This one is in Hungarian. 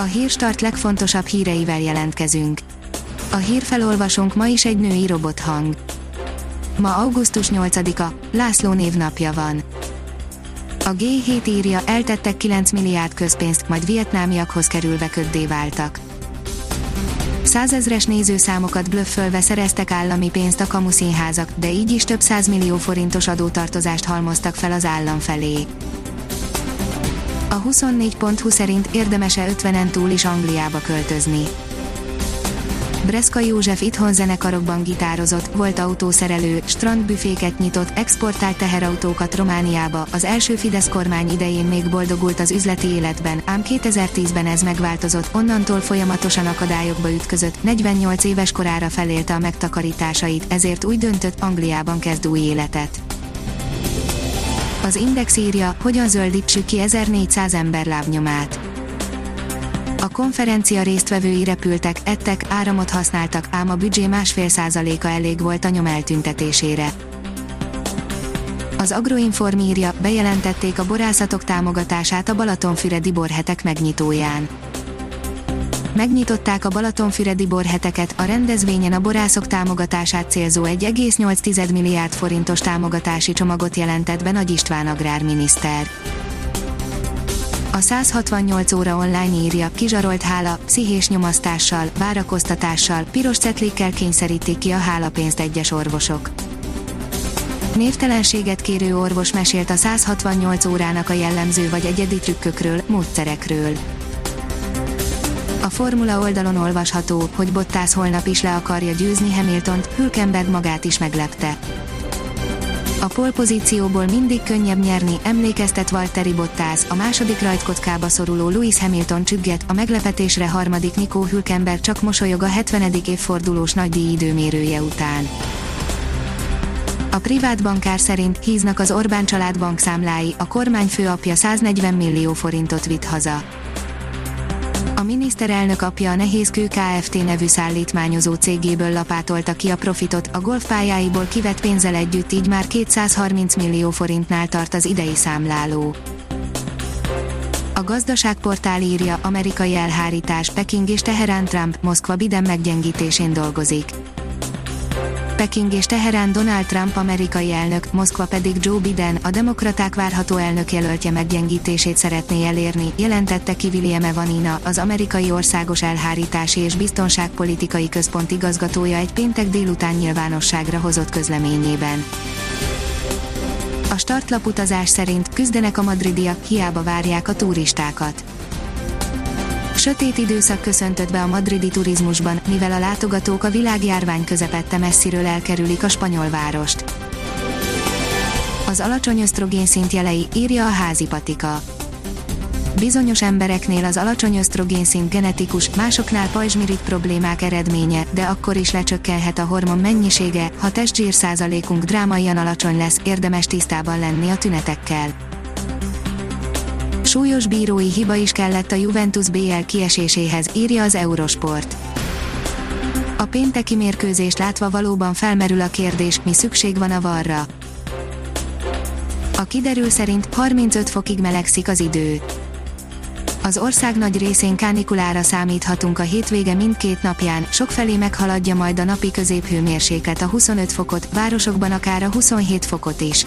A hírstart legfontosabb híreivel jelentkezünk. A hírfelolvasónk ma is egy női robothang. Ma augusztus 8-a, László névnapja van. A G7 írja, eltettek 9 milliárd közpénzt, majd vietnámiakhoz kerülve köddé váltak. Százezres nézőszámokat blöffölve szereztek állami pénzt a kamuszínházak, de így is több millió forintos adótartozást halmoztak fel az állam felé. A 24.20 szerint érdemese 50-en túl is Angliába költözni. Breszka József itthon zenekarokban gitározott, volt autószerelő, strandbüféket nyitott, exportált teherautókat Romániába, az első Fidesz kormány idején még boldogult az üzleti életben, ám 2010-ben ez megváltozott, onnantól folyamatosan akadályokba ütközött, 48 éves korára felélte a megtakarításait, ezért úgy döntött, Angliában kezd új életet. Az Index írja, hogyan zöldítsük ki 1400 ember lábnyomát. A konferencia résztvevői repültek, ettek, áramot használtak, ám a büdzsé másfél százaléka elég volt a nyom eltüntetésére. Az Agroinform írja, bejelentették a borászatok támogatását a Balatonfüredi borhetek megnyitóján. Megnyitották a Balatonfüredi borheteket, a rendezvényen a borászok támogatását célzó 1,8 milliárd forintos támogatási csomagot jelentett be Nagy István agrárminiszter. A 168 óra online írja, kizsarolt hála, pszichés nyomasztással, várakoztatással, piros cetlékkel kényszerítik ki a hálapénzt egyes orvosok. Névtelenséget kérő orvos mesélt a 168 órának a jellemző vagy egyedi trükkökről, módszerekről. A Formula oldalon olvasható, hogy Bottas holnap is le akarja győzni Hamiltont, Hülkenberg magát is meglepte. A polpozícióból mindig könnyebb nyerni, emlékeztet Valtteri Bottas, a második rajtkockába szoruló Lewis Hamilton csügget, a meglepetésre harmadik Nico Hülkenberg csak mosolyog a 70. évfordulós nagydíj időmérője után. A privát bankár szerint híznak az Orbán család bankszámlái, a kormány főapja 140 millió forintot vitt haza. A miniszterelnök apja a Nehézkő Kft. nevű szállítmányozó cégéből lapátolta ki a profitot, a golfpályáiból kivett pénzzel együtt így már 230 millió forintnál tart az idei számláló. A gazdaságportál írja, amerikai elhárítás, Peking és Teherán Trump, Moszkva Biden meggyengítésén dolgozik. Peking és Teherán Donald Trump amerikai elnök, Moszkva pedig Joe Biden, a demokraták várható elnök jelöltje meggyengítését szeretné elérni, jelentette ki William Evanina, az amerikai országos elhárítási és biztonságpolitikai központ igazgatója egy péntek délután nyilvánosságra hozott közleményében. A startlap utazás szerint küzdenek a madridiak, hiába várják a turistákat Sötét időszak köszöntött be a madridi turizmusban, mivel a látogatók a világjárvány közepette messziről elkerülik a spanyol várost. Az alacsony ösztrogén szint jelei, írja a házi patika. Bizonyos embereknél az alacsony ösztrogén szint genetikus, másoknál pajzsmirit problémák eredménye, de akkor is lecsökkenhet a hormon mennyisége, ha testzsír százalékunk drámaian alacsony lesz, érdemes tisztában lenni a tünetekkel. Súlyos bírói hiba is kellett a Juventus BL kieséséhez, írja az Eurosport. A pénteki mérkőzést látva valóban felmerül a kérdés, mi szükség van a varra. A kiderül szerint 35 fokig melegszik az idő. Az ország nagy részén kánikulára számíthatunk a hétvége mindkét napján, sokfelé meghaladja majd a napi középhőmérséklet a 25 fokot, városokban akár a 27 fokot is.